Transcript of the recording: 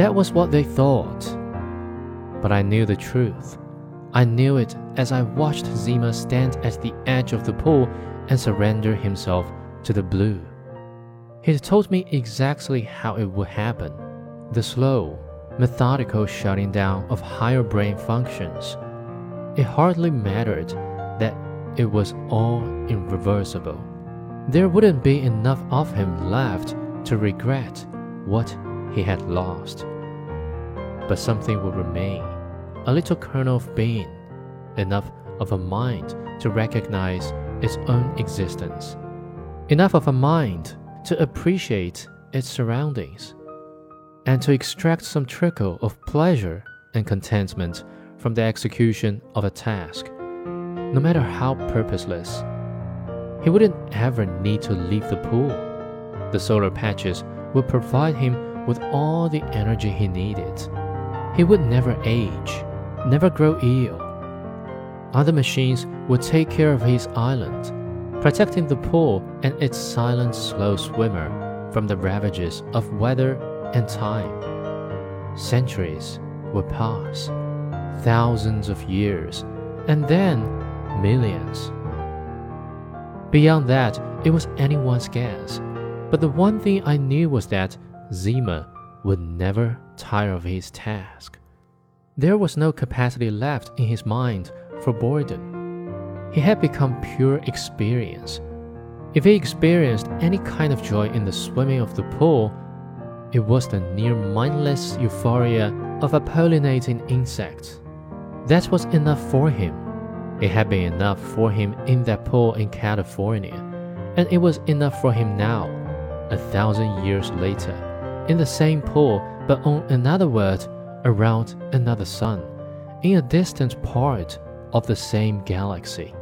That was what they thought. But I knew the truth. I knew it as I watched Zima stand at the edge of the pool and surrender himself to the blue. He told me exactly how it would happen the slow, methodical shutting down of higher brain functions. It hardly mattered that it was all irreversible. There wouldn't be enough of him left to regret what he had lost. But something would remain a little kernel of being, enough of a mind to recognize its own existence, enough of a mind to appreciate its surroundings, and to extract some trickle of pleasure and contentment from the execution of a task, no matter how purposeless. He wouldn't ever need to leave the pool. The solar patches would provide him with all the energy he needed. He would never age, never grow ill. Other machines would take care of his island, protecting the pool and its silent, slow swimmer from the ravages of weather and time. Centuries would pass, thousands of years, and then millions. Beyond that, it was anyone's guess. But the one thing I knew was that Zima would never tire of his task. There was no capacity left in his mind for boredom. He had become pure experience. If he experienced any kind of joy in the swimming of the pool, it was the near mindless euphoria of a pollinating insect. That was enough for him. It had been enough for him in that pool in California, and it was enough for him now, a thousand years later, in the same pool but on another world around another sun, in a distant part of the same galaxy.